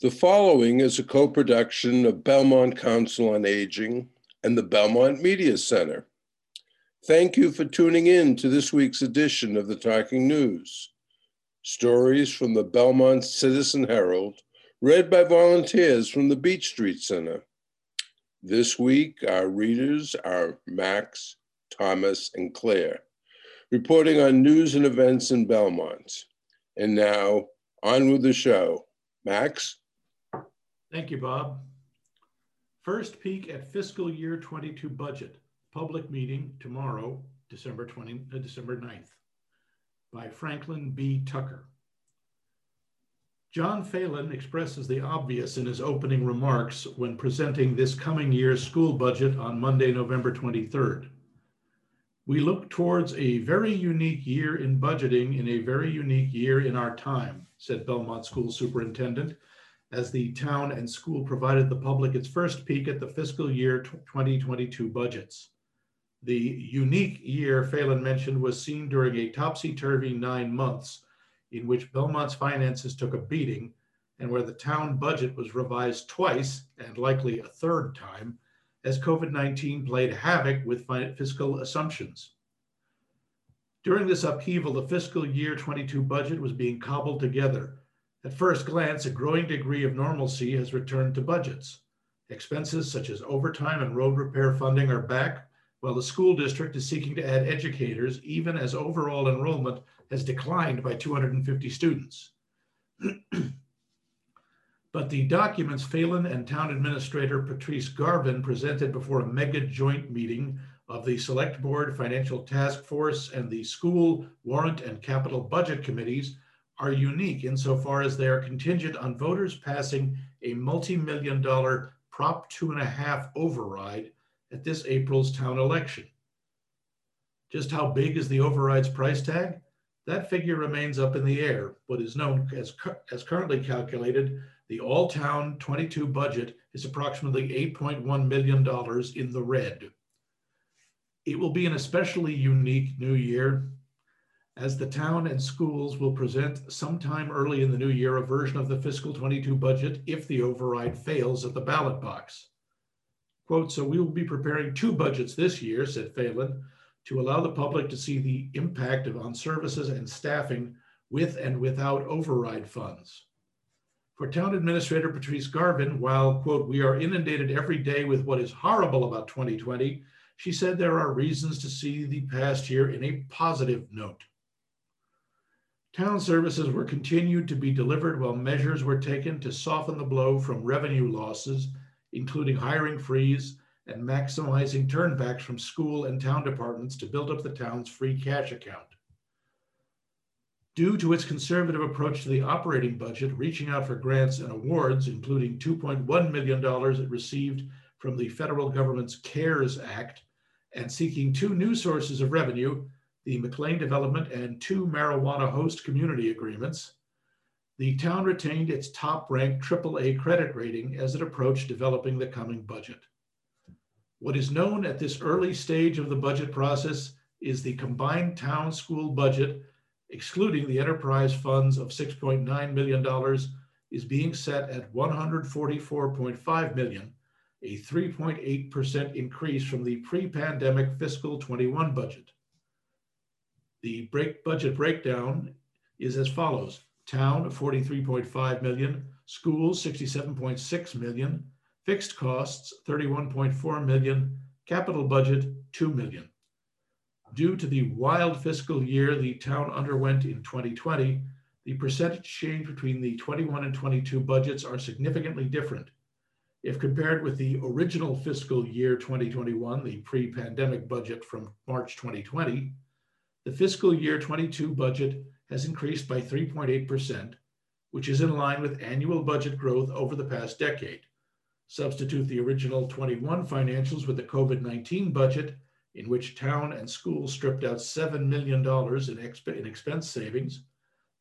The following is a co production of Belmont Council on Aging and the Belmont Media Center. Thank you for tuning in to this week's edition of the Talking News. Stories from the Belmont Citizen Herald, read by volunteers from the Beech Street Center. This week, our readers are Max, Thomas, and Claire, reporting on news and events in Belmont. And now, on with the show. Max? Thank you, Bob. First peek at fiscal year 22 budget, public meeting tomorrow, December 20, uh, December 9th, by Franklin B. Tucker. John Phelan expresses the obvious in his opening remarks when presenting this coming year's school budget on Monday, November 23rd. We look towards a very unique year in budgeting in a very unique year in our time, said Belmont School Superintendent as the town and school provided the public its first peek at the fiscal year 2022 budgets. The unique year Phelan mentioned was seen during a topsy-turvy nine months in which Belmont's finances took a beating and where the town budget was revised twice and likely a third time as COVID-19 played havoc with fiscal assumptions. During this upheaval, the fiscal year 22 budget was being cobbled together at first glance, a growing degree of normalcy has returned to budgets. Expenses such as overtime and road repair funding are back, while the school district is seeking to add educators, even as overall enrollment has declined by 250 students. but the documents Phelan and Town Administrator Patrice Garvin presented before a mega joint meeting of the Select Board Financial Task Force and the School Warrant and Capital Budget Committees are unique insofar as they are contingent on voters passing a multi-million dollar Prop two and a half override at this April's town election. Just how big is the override's price tag? That figure remains up in the air. What is known as, as currently calculated, the all-town 22 budget is approximately $8.1 million in the red. It will be an especially unique new year as the town and schools will present sometime early in the new year a version of the fiscal 22 budget if the override fails at the ballot box. Quote, so we will be preparing two budgets this year, said Phelan, to allow the public to see the impact of on services and staffing with and without override funds. For town administrator Patrice Garvin, while, quote, we are inundated every day with what is horrible about 2020, she said there are reasons to see the past year in a positive note. Town services were continued to be delivered while measures were taken to soften the blow from revenue losses, including hiring freeze and maximizing turnbacks from school and town departments to build up the town's free cash account. Due to its conservative approach to the operating budget, reaching out for grants and awards, including $2.1 million it received from the federal government's CARES Act, and seeking two new sources of revenue, the McLean Development and two marijuana host community agreements, the town retained its top ranked AAA credit rating as it approached developing the coming budget. What is known at this early stage of the budget process is the combined town school budget, excluding the enterprise funds of $6.9 million, is being set at 144.5 million, a 3.8% increase from the pre-pandemic fiscal 21 budget. The break budget breakdown is as follows. Town 43.5 million, schools 67.6 million, fixed costs 31.4 million, capital budget 2 million. Due to the wild fiscal year the town underwent in 2020, the percentage change between the 21 and 22 budgets are significantly different. If compared with the original fiscal year 2021, the pre-pandemic budget from March 2020, the fiscal year 22 budget has increased by 3.8%, which is in line with annual budget growth over the past decade. Substitute the original 21 financials with the COVID 19 budget, in which town and schools stripped out $7 million in, exp- in expense savings,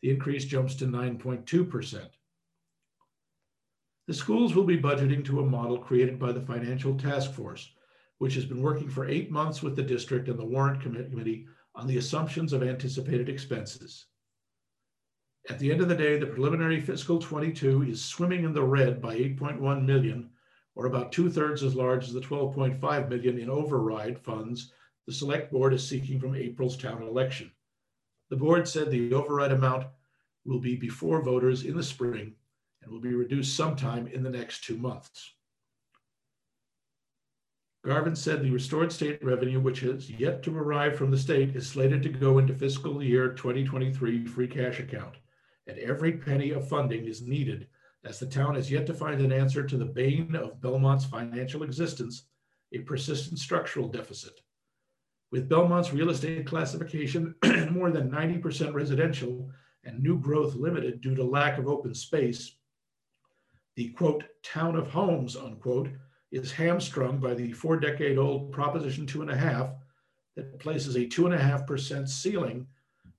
the increase jumps to 9.2%. The schools will be budgeting to a model created by the Financial Task Force, which has been working for eight months with the district and the Warrant Committee on the assumptions of anticipated expenses. At the end of the day, the preliminary fiscal 22 is swimming in the red by 8.1 million, or about two thirds as large as the 12.5 million in override funds the select board is seeking from April's town election. The board said the override amount will be before voters in the spring and will be reduced sometime in the next two months. Garvin said the restored state revenue, which has yet to arrive from the state, is slated to go into fiscal year 2023 free cash account. And every penny of funding is needed as the town has yet to find an answer to the bane of Belmont's financial existence, a persistent structural deficit. With Belmont's real estate classification more than 90% residential and new growth limited due to lack of open space, the quote, town of homes, unquote, is hamstrung by the four decade old Proposition two and a half that places a two and a half percent ceiling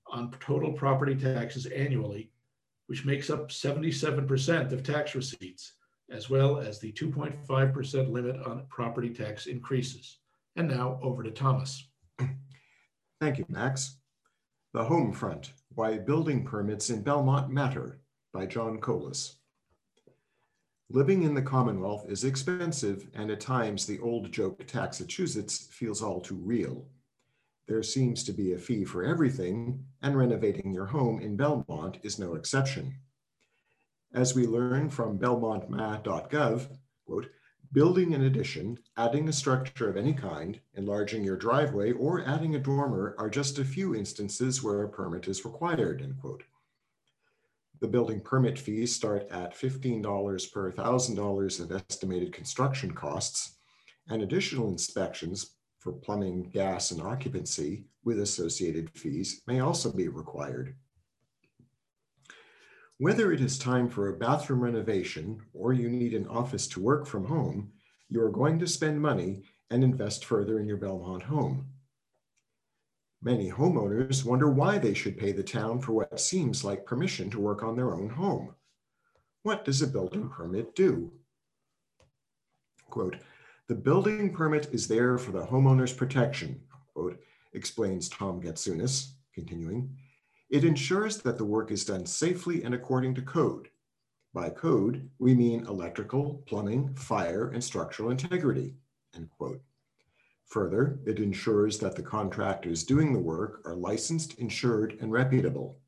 on total property taxes annually, which makes up 77% of tax receipts, as well as the 2.5% limit on property tax increases. And now over to Thomas. Thank you, Max. The Home Front, Why Building Permits in Belmont Matter by John Colas. Living in the Commonwealth is expensive, and at times the old joke Taxachusetts feels all too real. There seems to be a fee for everything, and renovating your home in Belmont is no exception. As we learn from belmontma.gov, quote, building an addition, adding a structure of any kind, enlarging your driveway, or adding a dormer are just a few instances where a permit is required, end quote. The building permit fees start at $15 per $1,000 of estimated construction costs, and additional inspections for plumbing, gas, and occupancy with associated fees may also be required. Whether it is time for a bathroom renovation or you need an office to work from home, you are going to spend money and invest further in your Belmont home. Many homeowners wonder why they should pay the town for what seems like permission to work on their own home. What does a building permit do? Quote, the building permit is there for the homeowner's protection, quote, explains Tom Gatsoulis, continuing. It ensures that the work is done safely and according to code. By code, we mean electrical, plumbing, fire, and structural integrity, end quote. Further, it ensures that the contractors doing the work are licensed, insured, and reputable.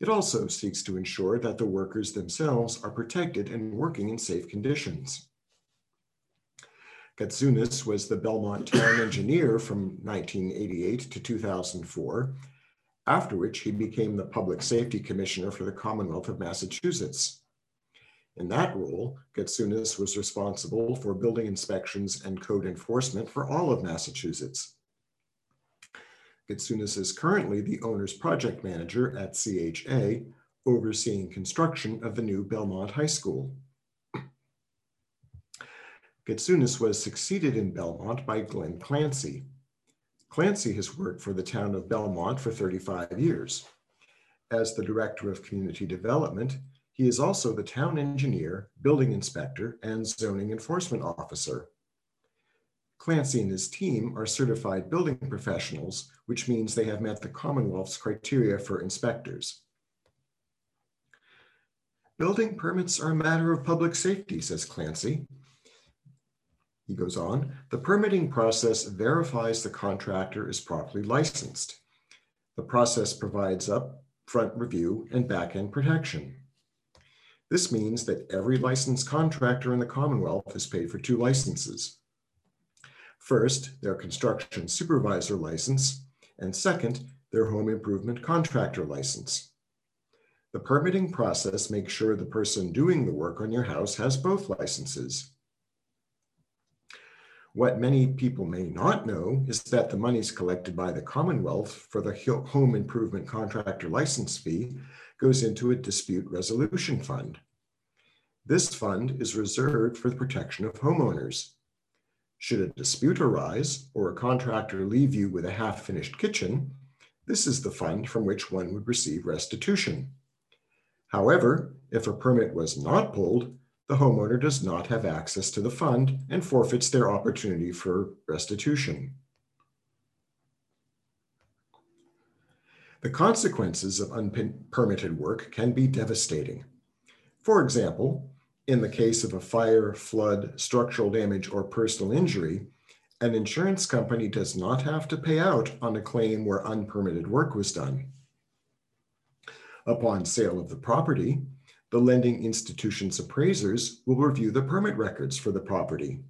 It also seeks to ensure that the workers themselves are protected and working in safe conditions. Gatsoulis was the Belmont town engineer from 1988 to 2004, after which he became the Public Safety Commissioner for the Commonwealth of Massachusetts. In that role, Gatsoulis was responsible for building inspections and code enforcement for all of Massachusetts. Gatsoulis is currently the owner's project manager at CHA, overseeing construction of the new Belmont High School. Gatsoulis was succeeded in Belmont by Glenn Clancy. Clancy has worked for the town of Belmont for 35 years. As the Director of Community Development, he is also the town engineer, building inspector, and zoning enforcement officer. Clancy and his team are certified building professionals, which means they have met the Commonwealth's criteria for inspectors. Building permits are a matter of public safety, says Clancy. He goes on, the permitting process verifies the contractor is properly licensed. The process provides up front review and back end protection. This means that every licensed contractor in the Commonwealth is paid for two licenses. First, their construction supervisor license, and second, their home improvement contractor license. The permitting process makes sure the person doing the work on your house has both licenses. What many people may not know is that the monies collected by the Commonwealth for the home improvement contractor license fee goes into a dispute resolution fund. This fund is reserved for the protection of homeowners. Should a dispute arise or a contractor leave you with a half finished kitchen, this is the fund from which one would receive restitution. However, if a permit was not pulled, the homeowner does not have access to the fund and forfeits their opportunity for restitution. The consequences of unpermitted work can be devastating. For example, in the case of a fire, flood, structural damage, or personal injury, an insurance company does not have to pay out on a claim where unpermitted work was done. Upon sale of the property, the lending institution's appraisers will review the permit records for the property.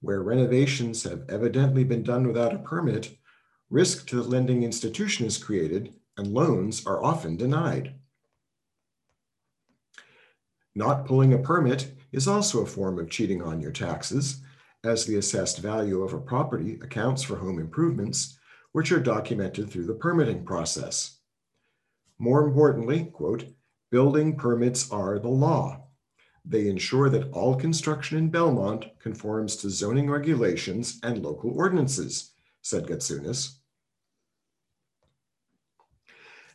Where renovations have evidently been done without a permit, risk to the lending institution is created and loans are often denied. Not pulling a permit is also a form of cheating on your taxes, as the assessed value of a property accounts for home improvements, which are documented through the permitting process. More importantly, quote, building permits are the law. They ensure that all construction in Belmont conforms to zoning regulations and local ordinances, said Gatsoulis.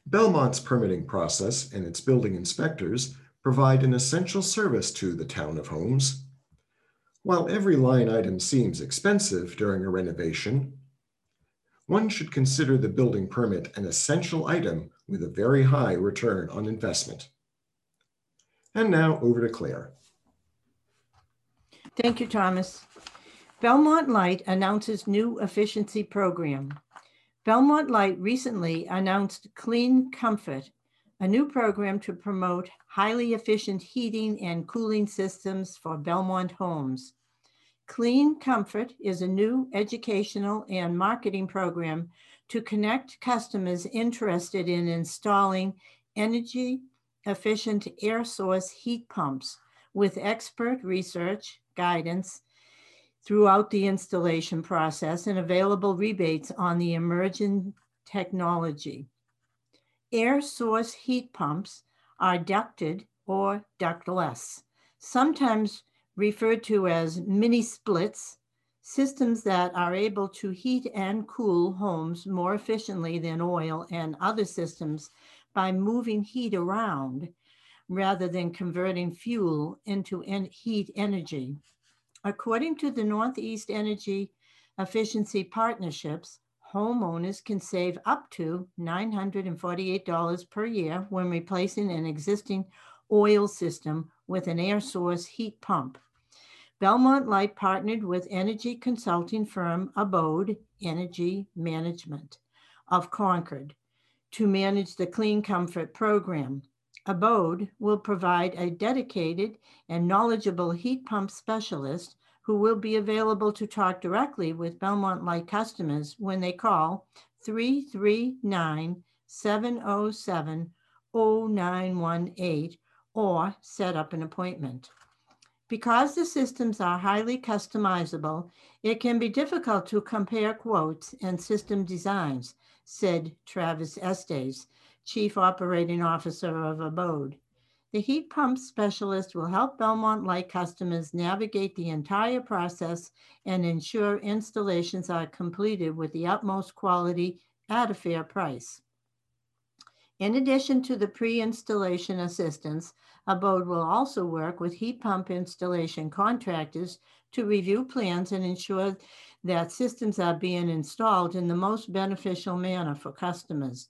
Belmont's permitting process and its building inspectors provide an essential service to the town of homes. While every line item seems expensive during a renovation, one should consider the building permit an essential item with a very high return on investment. And now over to Claire. Thank you, Thomas. Belmont Light announces new efficiency program. Belmont Light recently announced Clean Comfort, a new program to promote highly efficient heating and cooling systems for Belmont homes. Clean Comfort is a new educational and marketing program to connect customers interested in installing energy efficient air source heat pumps with expert research, guidance throughout the installation process and available rebates on the emerging technology. Air source heat pumps are ducted or ductless, sometimes referred to as mini splits, systems that are able to heat and cool homes more efficiently than oil and other systems by moving heat around rather than converting fuel into en heat energy. According to the Northeast Energy Efficiency Partnerships, homeowners can save up to $948 per year when replacing an existing oil system with an air source heat pump. Belmont Light partnered with energy consulting firm Abode Energy Management of Concord to manage the Clean Comfort program. Abode will provide a dedicated and knowledgeable heat pump specialist who will be available to talk directly with Belmont Light customers when they call 339 707 0918 or set up an appointment. Because the systems are highly customizable, it can be difficult to compare quotes and system designs, said Travis Estes, Chief Operating Officer of Abode. The heat pump specialist will help Belmont Light customers navigate the entire process and ensure installations are completed with the utmost quality at a fair price. In addition to the pre-installation assistance, Abode will also work with heat pump installation contractors to review plans and ensure that systems are being installed in the most beneficial manner for customers,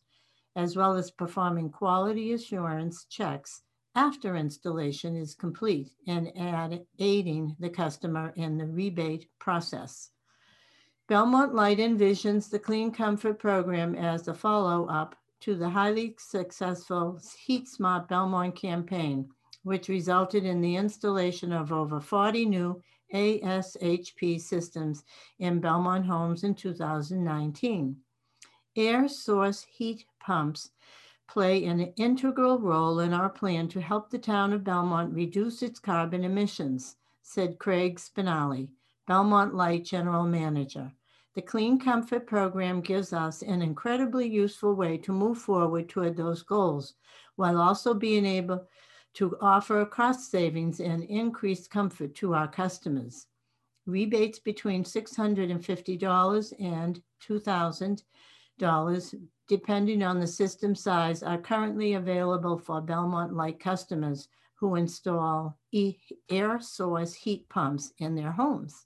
as well as performing quality assurance checks after installation is complete and add, aiding the customer in the rebate process. Belmont Light envisions the Clean Comfort program as a follow up to the highly successful Heat Smart Belmont campaign, which resulted in the installation of over 40 new ASHP systems in Belmont homes in 2019. Air source heat pumps play an integral role in our plan to help the town of Belmont reduce its carbon emissions, said Craig Spinelli, Belmont Light General Manager. The Clean Comfort program gives us an incredibly useful way to move forward toward those goals while also being able to offer cost savings and increased comfort to our customers. Rebates between $650 and $2,000 depending on the system size, are currently available for Belmont Light customers who install e air source heat pumps in their homes.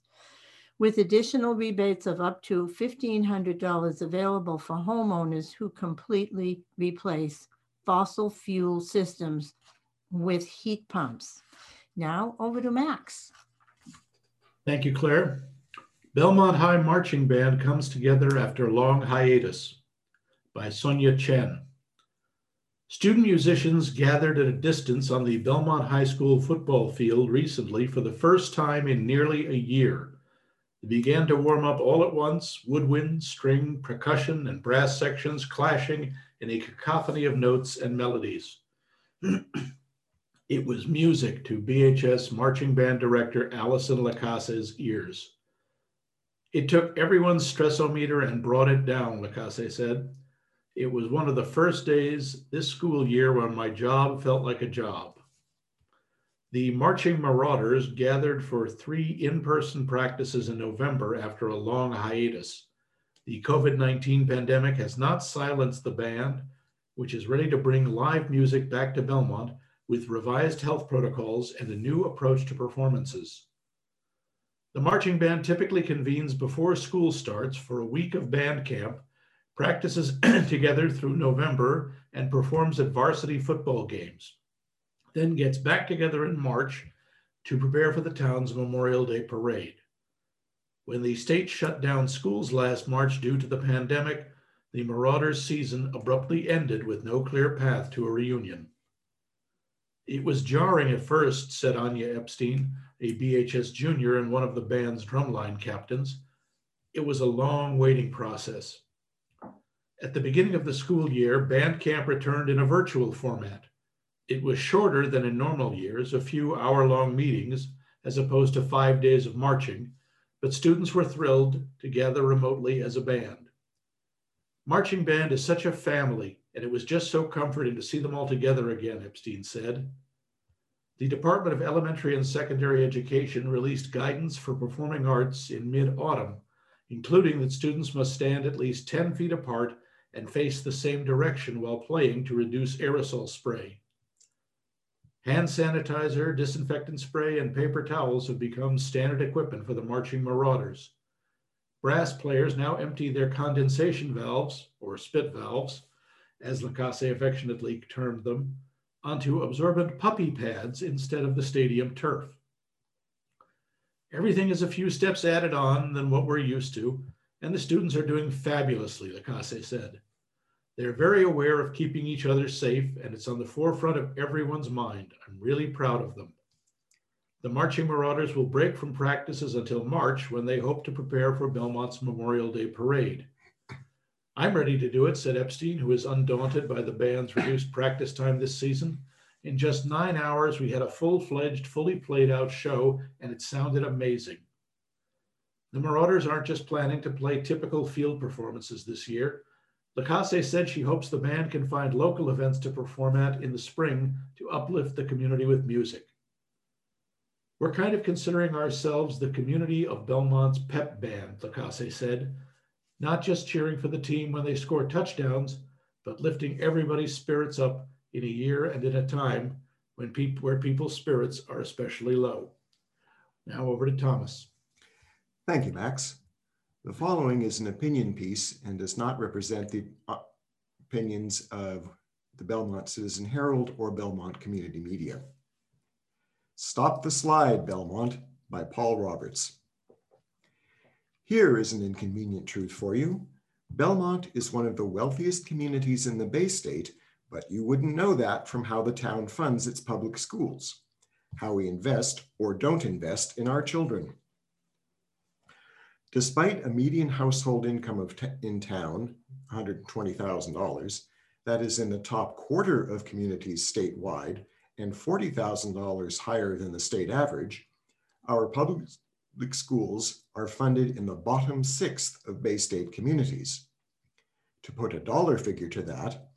with additional rebates of up to $1,500 available for homeowners who completely replace fossil fuel systems with heat pumps. Now over to Max. Thank you, Claire. Belmont High Marching Band comes together after long hiatus by Sonia Chen. Student musicians gathered at a distance on the Belmont High School football field recently for the first time in nearly a year. They began to warm up all at once, woodwind, string, percussion, and brass sections clashing in a cacophony of notes and melodies. it was music to BHS marching band director Allison Lacasse's ears. It took everyone's stressometer and brought it down, Lacasse said. It was one of the first days this school year when my job felt like a job. The Marching Marauders gathered for three in person practices in November after a long hiatus. The COVID 19 pandemic has not silenced the band, which is ready to bring live music back to Belmont with revised health protocols and a new approach to performances. The marching band typically convenes before school starts for a week of band camp practices together through November, and performs at varsity football games. Then gets back together in March to prepare for the town's Memorial Day parade. When the state shut down schools last March due to the pandemic, the Marauders season abruptly ended with no clear path to a reunion. It was jarring at first, said Anya Epstein, a BHS junior and one of the band's drumline captains. It was a long waiting process. At the beginning of the school year, band camp returned in a virtual format. It was shorter than in normal years, a few hour long meetings, as opposed to five days of marching, but students were thrilled to gather remotely as a band. Marching band is such a family, and it was just so comforting to see them all together again, Epstein said. The Department of Elementary and Secondary Education released guidance for performing arts in mid autumn, including that students must stand at least 10 feet apart and face the same direction while playing to reduce aerosol spray. Hand sanitizer, disinfectant spray, and paper towels have become standard equipment for the marching marauders. Brass players now empty their condensation valves, or spit valves, as Lacasse affectionately termed them, onto absorbent puppy pads instead of the stadium turf. Everything is a few steps added on than what we're used to, and the students are doing fabulously, Lacasse said. They're very aware of keeping each other safe, and it's on the forefront of everyone's mind. I'm really proud of them. The Marching Marauders will break from practices until March when they hope to prepare for Belmont's Memorial Day parade. I'm ready to do it, said Epstein, who is undaunted by the band's reduced practice time this season. In just nine hours, we had a full fledged, fully played out show, and it sounded amazing. The Marauders aren't just planning to play typical field performances this year. Lacasse said she hopes the band can find local events to perform at in the spring to uplift the community with music. We're kind of considering ourselves the community of Belmont's pep band, Lacasse said, not just cheering for the team when they score touchdowns, but lifting everybody's spirits up in a year and in a time when pe- where people's spirits are especially low. Now over to Thomas. Thank you, Max. The following is an opinion piece and does not represent the uh, opinions of the Belmont Citizen Herald or Belmont Community Media. Stop the Slide, Belmont by Paul Roberts. Here is an inconvenient truth for you. Belmont is one of the wealthiest communities in the Bay State, but you wouldn't know that from how the town funds its public schools, how we invest or don't invest in our children. Despite a median household income of in town, $120,000, that is in the top quarter of communities statewide and $40,000 higher than the state average, our public schools are funded in the bottom sixth of Bay State communities. To put a dollar figure to that,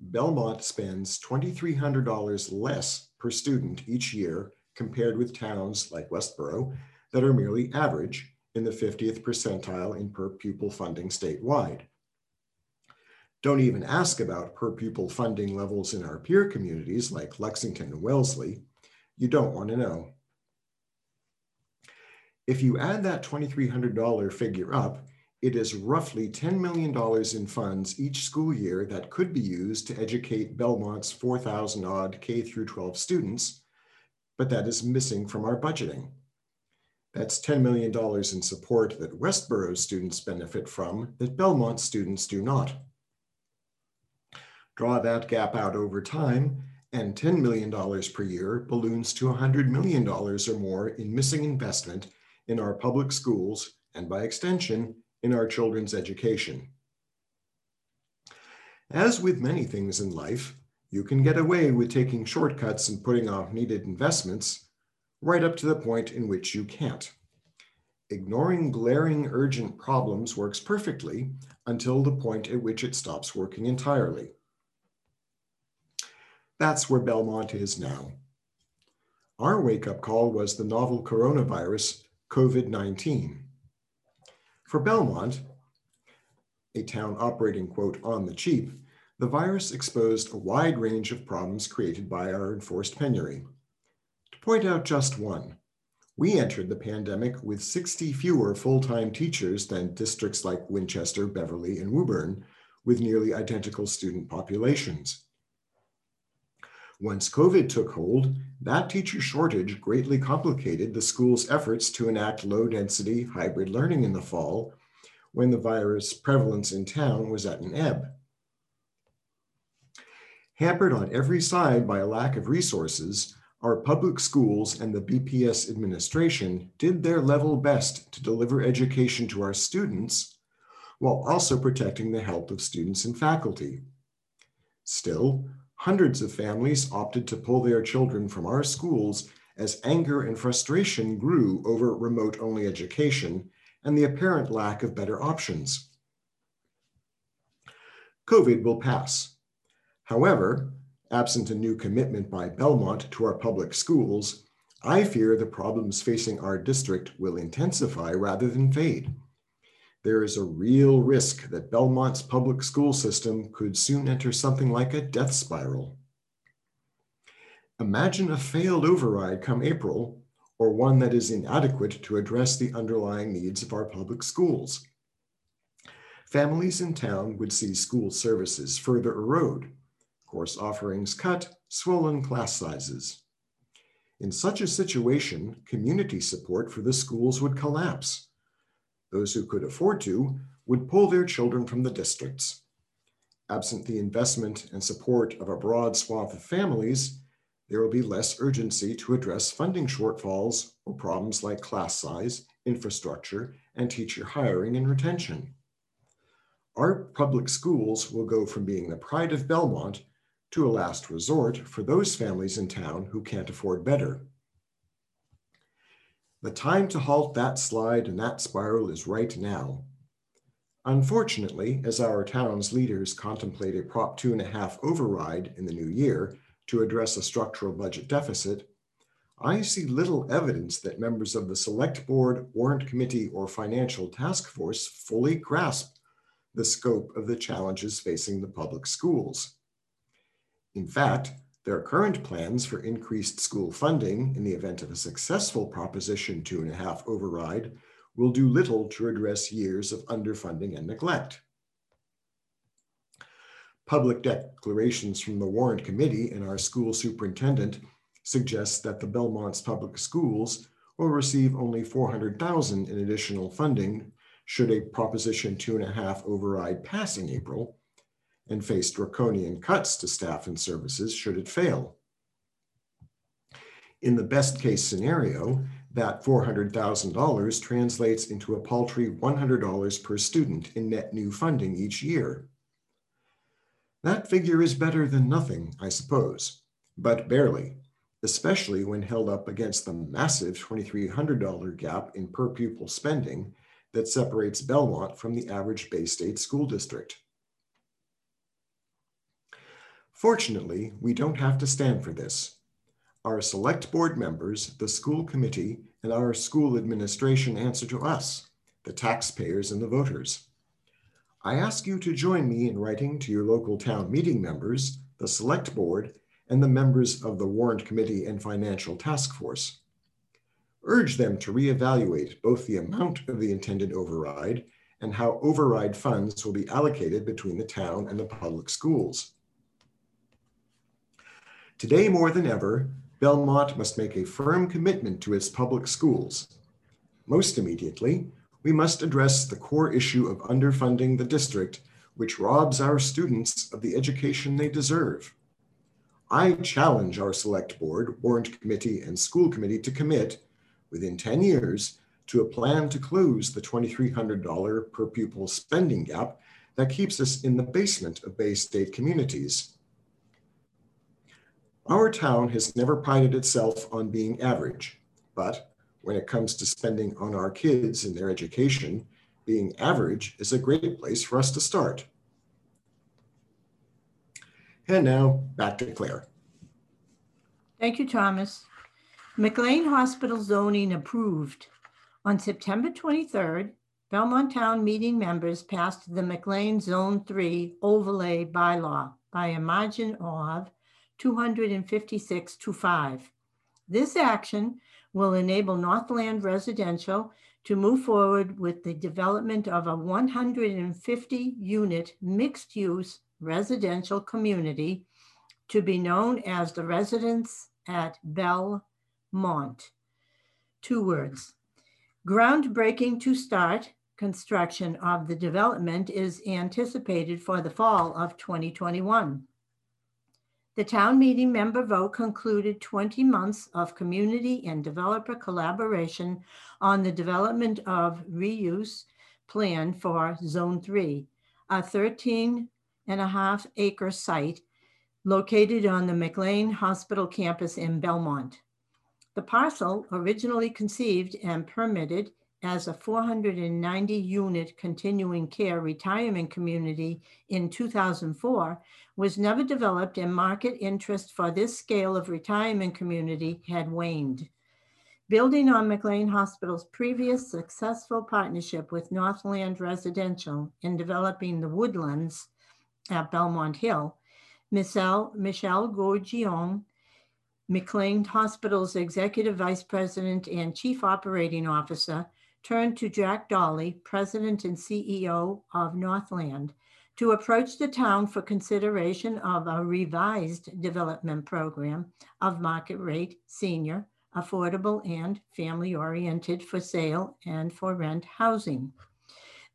Belmont spends $2,300 less per student each year compared with towns like Westboro that are merely average in the 50th percentile in per pupil funding statewide. Don't even ask about per pupil funding levels in our peer communities like Lexington and Wellesley. You don't want to know. If you add that $2,300 figure up, it is roughly $10 million in funds each school year that could be used to educate Belmont's 4,000 odd K through 12 students, but that is missing from our budgeting. That's $10 million in support that Westboro students benefit from that Belmont students do not. Draw that gap out over time, and $10 million per year balloons to $100 million or more in missing investment in our public schools and by extension, in our children's education. As with many things in life, you can get away with taking shortcuts and putting off needed investments right up to the point in which you can't. Ignoring glaring urgent problems works perfectly until the point at which it stops working entirely. That's where Belmont is now. Our wake up call was the novel coronavirus, COVID 19. For Belmont, a town operating, quote, on the cheap, the virus exposed a wide range of problems created by our enforced penury. To point out just one, we entered the pandemic with 60 fewer full-time teachers than districts like Winchester, Beverly, and Woburn, with nearly identical student populations. Once COVID took hold, that teacher shortage greatly complicated the school's efforts to enact low-density hybrid learning in the fall when the virus prevalence in town was at an ebb. Hampered on every side by a lack of resources, our public schools and the BPS administration did their level best to deliver education to our students while also protecting the health of students and faculty. Still, hundreds of families opted to pull their children from our schools as anger and frustration grew over remote only education and the apparent lack of better options. COVID will pass. However, absent a new commitment by Belmont to our public schools, I fear the problems facing our district will intensify rather than fade. There is a real risk that Belmont's public school system could soon enter something like a death spiral. Imagine a failed override come April, or one that is inadequate to address the underlying needs of our public schools. Families in town would see school services further erode course offerings cut, swollen class sizes. In such a situation, community support for the schools would collapse. Those who could afford to would pull their children from the districts. Absent the investment and support of a broad swath of families, there will be less urgency to address funding shortfalls or problems like class size, infrastructure, and teacher hiring and retention. Our public schools will go from being the pride of Belmont to a last resort for those families in town who can't afford better. The time to halt that slide and that spiral is right now. Unfortunately, as our town's leaders contemplate a Prop two and a half override in the new year to address a structural budget deficit, I see little evidence that members of the Select Board, Warrant Committee, or Financial Task Force fully grasp the scope of the challenges facing the public schools. In fact, their current plans for increased school funding in the event of a successful Proposition two and a half override will do little to address years of underfunding and neglect. Public declarations from the Warrant Committee and our school superintendent suggest that the Belmont's public schools will receive only 400,000 in additional funding should a Proposition two and a half override pass in April, and face draconian cuts to staff and services should it fail. In the best case scenario, that $400,000 translates into a paltry $100 per student in net new funding each year. That figure is better than nothing, I suppose, but barely, especially when held up against the massive $2,300 gap in per pupil spending that separates Belmont from the average Bay State school district. Fortunately, we don't have to stand for this. Our select board members, the school committee, and our school administration answer to us, the taxpayers and the voters. I ask you to join me in writing to your local town meeting members, the select board, and the members of the warrant committee and financial task force. urge them to reevaluate both the amount of the intended override and how override funds will be allocated between the town and the public schools. Today more than ever, Belmont must make a firm commitment to its public schools. Most immediately, we must address the core issue of underfunding the district, which robs our students of the education they deserve. I challenge our select board, warrant committee, and school committee to commit within 10 years to a plan to close the $2,300 per pupil spending gap that keeps us in the basement of Bay State communities. Our town has never prided itself on being average, but when it comes to spending on our kids and their education, being average is a great place for us to start. And now back to Claire. Thank you, Thomas. McLean Hospital zoning approved. On September 23rd, Belmont Town meeting members passed the McLean Zone 3 overlay bylaw by a margin of 256 to 5. This action will enable Northland Residential to move forward with the development of a 150 unit mixed use residential community to be known as the Residence at Belmont. Two words. Groundbreaking to start construction of the development is anticipated for the fall of 2021. The town meeting member vote concluded 20 months of community and developer collaboration on the development of reuse plan for Zone 3, a 13 and a half acre site located on the McLean Hospital campus in Belmont. The parcel, originally conceived and permitted as a 490 unit continuing care retirement community in 2004, was never developed and market interest for this scale of retirement community had waned. Building on McLean Hospital's previous successful partnership with Northland Residential in developing the woodlands at Belmont Hill, Michelle, Michelle McLean Hospital's Executive Vice President and Chief Operating Officer, turned to Jack Dawley, President and CEO of Northland, to approach the town for consideration of a revised development program of market rate, senior, affordable, and family oriented for sale and for rent housing.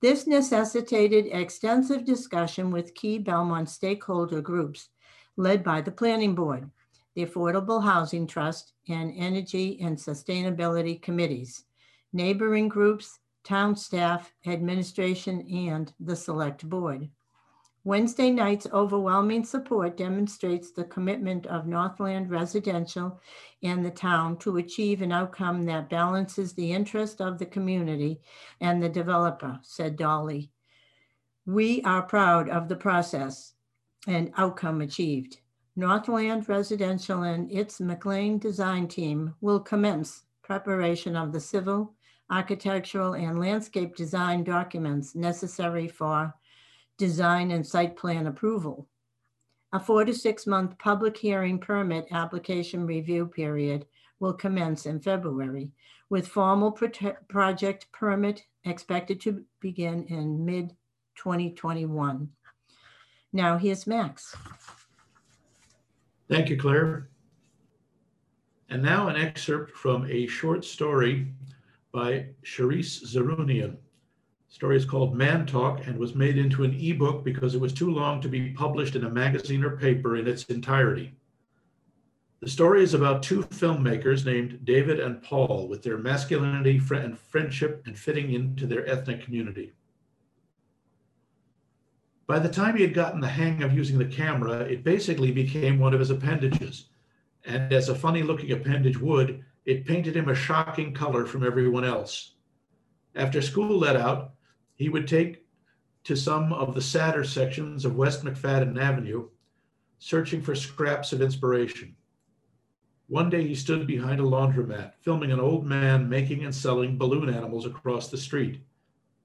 This necessitated extensive discussion with key Belmont stakeholder groups led by the Planning Board, the Affordable Housing Trust, and Energy and Sustainability Committees, neighboring groups, town staff, administration, and the Select Board. Wednesday night's overwhelming support demonstrates the commitment of Northland Residential and the town to achieve an outcome that balances the interest of the community and the developer, said Dawley. We are proud of the process and outcome achieved. Northland Residential and its McLean design team will commence preparation of the civil, architectural, and landscape design documents necessary for design and site plan approval. A four to six month public hearing permit application review period will commence in February, with formal project permit expected to begin in mid 2021. Now here's Max. Thank you, Claire. And now an excerpt from a short story by Charisse Zarunian The story is called Man Talk and was made into an ebook because it was too long to be published in a magazine or paper in its entirety. The story is about two filmmakers named David and Paul with their masculinity and friendship and fitting into their ethnic community. By the time he had gotten the hang of using the camera, it basically became one of his appendages. And as a funny looking appendage would, it painted him a shocking color from everyone else. After school let out, he would take to some of the sadder sections of West McFadden Avenue, searching for scraps of inspiration. One day he stood behind a laundromat, filming an old man making and selling balloon animals across the street.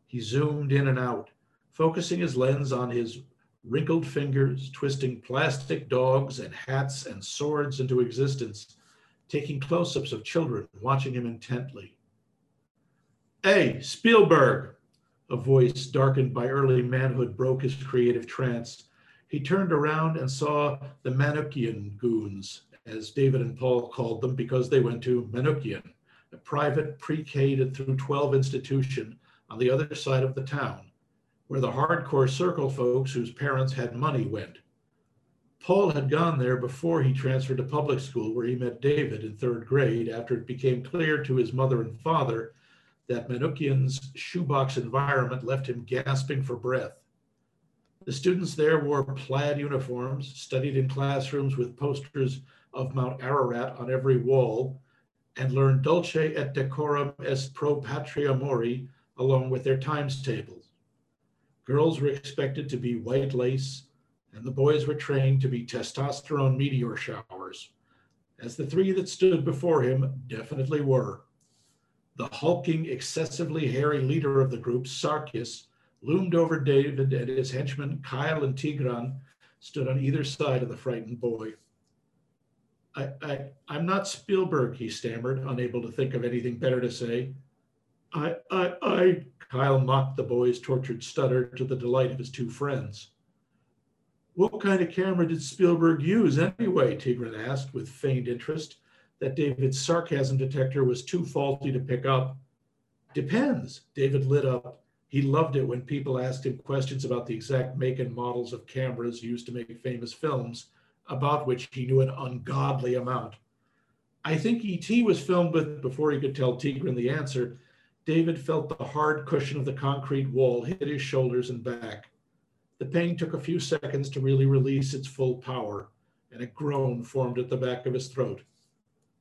He zoomed in and out, focusing his lens on his wrinkled fingers, twisting plastic dogs and hats and swords into existence, taking close ups of children watching him intently. Hey, Spielberg! A voice darkened by early manhood broke his creative trance. He turned around and saw the Manukian goons, as David and Paul called them because they went to Manukian, a private pre K through 12 institution on the other side of the town, where the hardcore circle folks whose parents had money went. Paul had gone there before he transferred to public school, where he met David in third grade after it became clear to his mother and father that Manukian's shoebox environment left him gasping for breath. The students there wore plaid uniforms, studied in classrooms with posters of Mount Ararat on every wall, and learned dulce et decorum est pro patria mori along with their times tables. Girls were expected to be white lace, and the boys were trained to be testosterone meteor showers, as the three that stood before him definitely were. The hulking, excessively hairy leader of the group, Sarkis, loomed over David and his henchmen, Kyle and Tigran, stood on either side of the frightened boy. I, I, I'm not Spielberg, he stammered, unable to think of anything better to say. I, I, I, Kyle mocked the boy's tortured stutter to the delight of his two friends. What kind of camera did Spielberg use anyway? Tigran asked with feigned interest that David's sarcasm detector was too faulty to pick up. Depends. David lit up. He loved it when people asked him questions about the exact make and models of cameras used to make famous films, about which he knew an ungodly amount. I think E.T. was filmed with before he could tell Tigran the answer. David felt the hard cushion of the concrete wall hit his shoulders and back. The pain took a few seconds to really release its full power, and a groan formed at the back of his throat.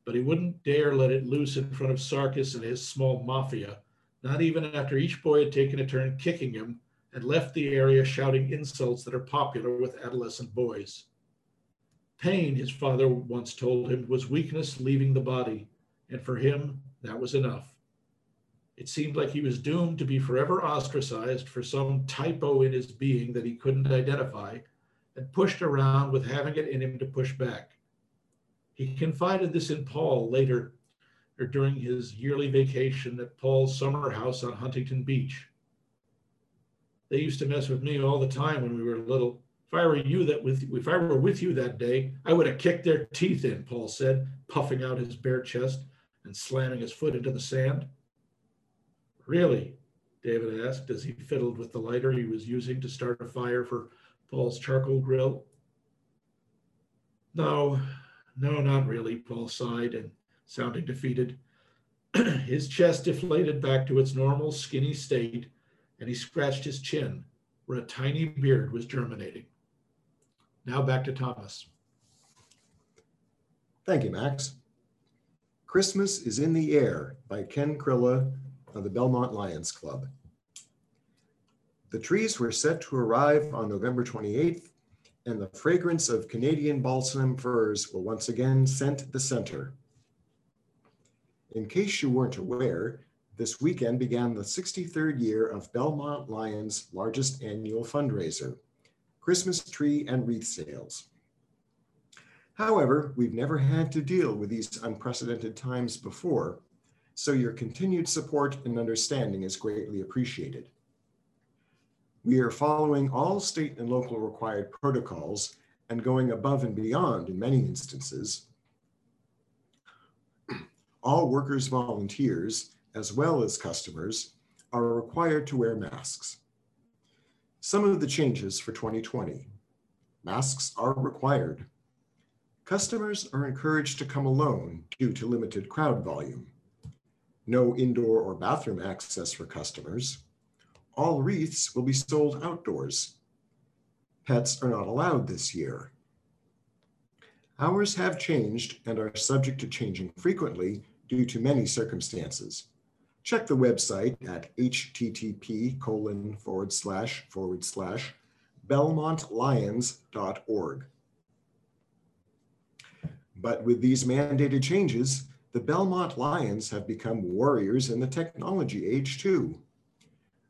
But he wouldn't dare let it loose in front of Sarkis and his small mafia, not even after each boy had taken a turn kicking him and left the area shouting insults that are popular with adolescent boys. Pain, his father once told him, was weakness leaving the body, and for him, that was enough. It seemed like he was doomed to be forever ostracized for some typo in his being that he couldn't identify and pushed around with having it in him to push back. He confided this in Paul later or during his yearly vacation at Paul's summer house on Huntington Beach. They used to mess with me all the time when we were little. If I were you that with if I were with you that day, I would have kicked their teeth in, Paul said, puffing out his bare chest and slamming his foot into the sand. Really? David asked as he fiddled with the lighter he was using to start a fire for Paul's charcoal grill. No, no, not really, Paul sighed and sounding defeated. his chest deflated back to its normal skinny state, and he scratched his chin where a tiny beard was germinating. Now back to Thomas. Thank you, Max. Christmas is in the Air by Ken Krilla of the Belmont Lions Club. The trees were set to arrive on November 28th, and the fragrance of Canadian balsam firs will once again scent the center. In case you weren't aware, this weekend began the 63rd year of Belmont Lions' largest annual fundraiser, Christmas tree and wreath sales. However, we've never had to deal with these unprecedented times before, so your continued support and understanding is greatly appreciated. We are following all state and local required protocols and going above and beyond in many instances. All workers, volunteers, as well as customers, are required to wear masks. Some of the changes for 2020. Masks are required. Customers are encouraged to come alone due to limited crowd volume no indoor or bathroom access for customers. All wreaths will be sold outdoors. Pets are not allowed this year. Hours have changed and are subject to changing frequently due to many circumstances. Check the website at http colon forward slash forward slash belmontlions.org. But with these mandated changes, the Belmont Lions have become warriors in the technology age too.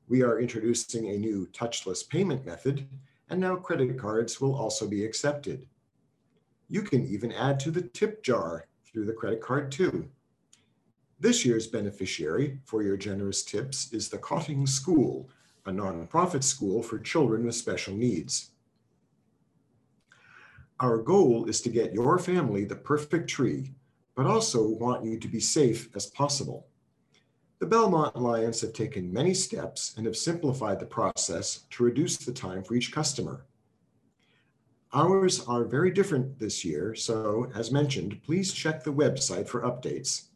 We are introducing a new touchless payment method, and now credit cards will also be accepted. You can even add to the tip jar through the credit card too. This year's beneficiary for your generous tips is the Cotting School, a nonprofit school for children with special needs. Our goal is to get your family the perfect tree, but also want you to be safe as possible. The Belmont Lions have taken many steps and have simplified the process to reduce the time for each customer. Hours are very different this year, so as mentioned, please check the website for updates.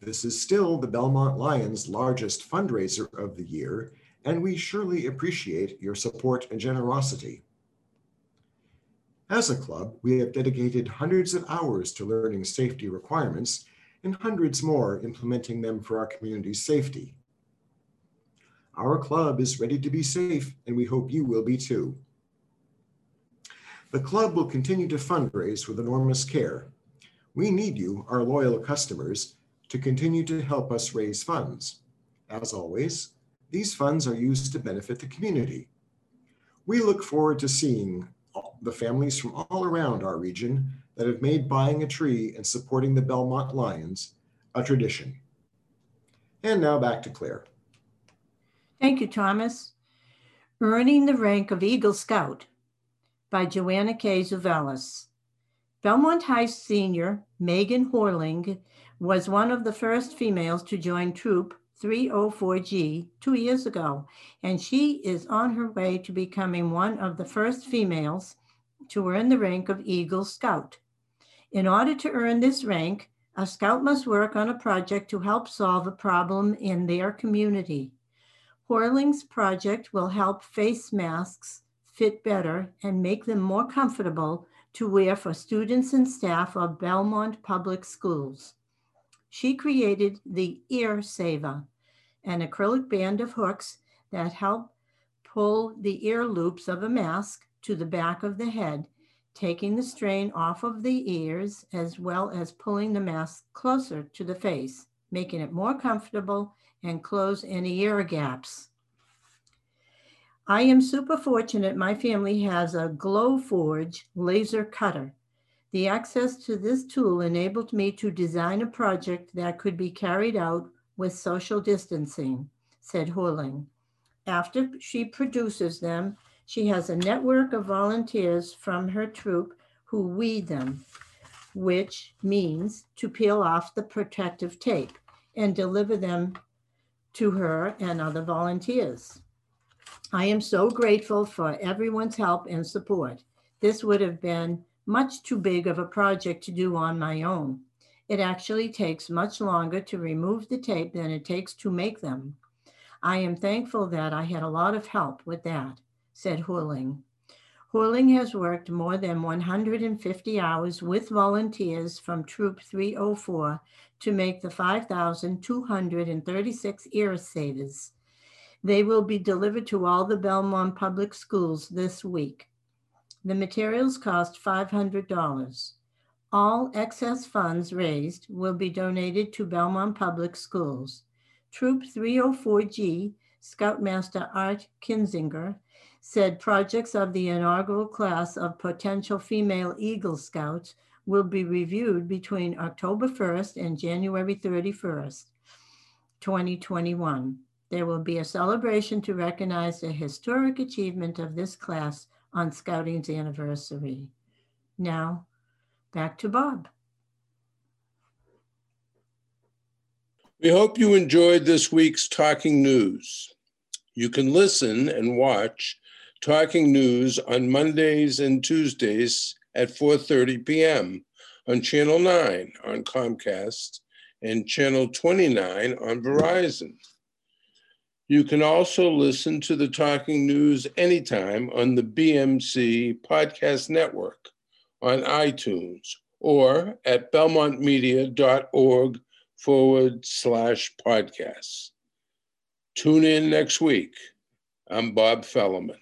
This is still the Belmont Lions' largest fundraiser of the year, and we surely appreciate your support and generosity. As a club, we have dedicated hundreds of hours to learning safety requirements and hundreds more implementing them for our community's safety. Our club is ready to be safe, and we hope you will be too. The club will continue to fundraise with enormous care. We need you, our loyal customers, to continue to help us raise funds. As always, these funds are used to benefit the community. We look forward to seeing the families from all around our region that have made buying a tree and supporting the Belmont Lions a tradition. And now back to Claire. Thank you, Thomas. Earning the Rank of Eagle Scout by Joanna K. Zuvelis. Belmont High senior Megan Horling was one of the first females to join Troop 304G two years ago, and she is on her way to becoming one of the first females to earn the rank of Eagle Scout. In order to earn this rank, a scout must work on a project to help solve a problem in their community. Horling's project will help face masks fit better and make them more comfortable to wear for students and staff of Belmont Public Schools. She created the Ear Saver, an acrylic band of hooks that help pull the ear loops of a mask to the back of the head, taking the strain off of the ears as well as pulling the mask closer to the face, making it more comfortable and close any ear gaps. I am super fortunate my family has a Glowforge laser cutter the access to this tool enabled me to design a project that could be carried out with social distancing, said Horling. After she produces them, she has a network of volunteers from her troop who weed them, which means to peel off the protective tape and deliver them to her and other volunteers. I am so grateful for everyone's help and support. This would have been much too big of a project to do on my own. It actually takes much longer to remove the tape than it takes to make them. I am thankful that I had a lot of help with that, said Horling. Horling has worked more than 150 hours with volunteers from Troop 304 to make the 5,236 ear savers. They will be delivered to all the Belmont public schools this week. The materials cost $500. All excess funds raised will be donated to Belmont Public Schools. Troop 304G, Scoutmaster Art Kinzinger, said projects of the inaugural class of potential female Eagle Scouts will be reviewed between October 1st and January 31st, 2021. There will be a celebration to recognize the historic achievement of this class on Scouting's anniversary. Now, back to Bob. We hope you enjoyed this week's Talking News. You can listen and watch Talking News on Mondays and Tuesdays at 4:30 p.m. on Channel 9 on Comcast and Channel 29 on Verizon. You can also listen to the Talking News anytime on the BMC Podcast Network, on iTunes, or at belmontmedia.org forward slash podcasts. Tune in next week. I'm Bob Fellerman.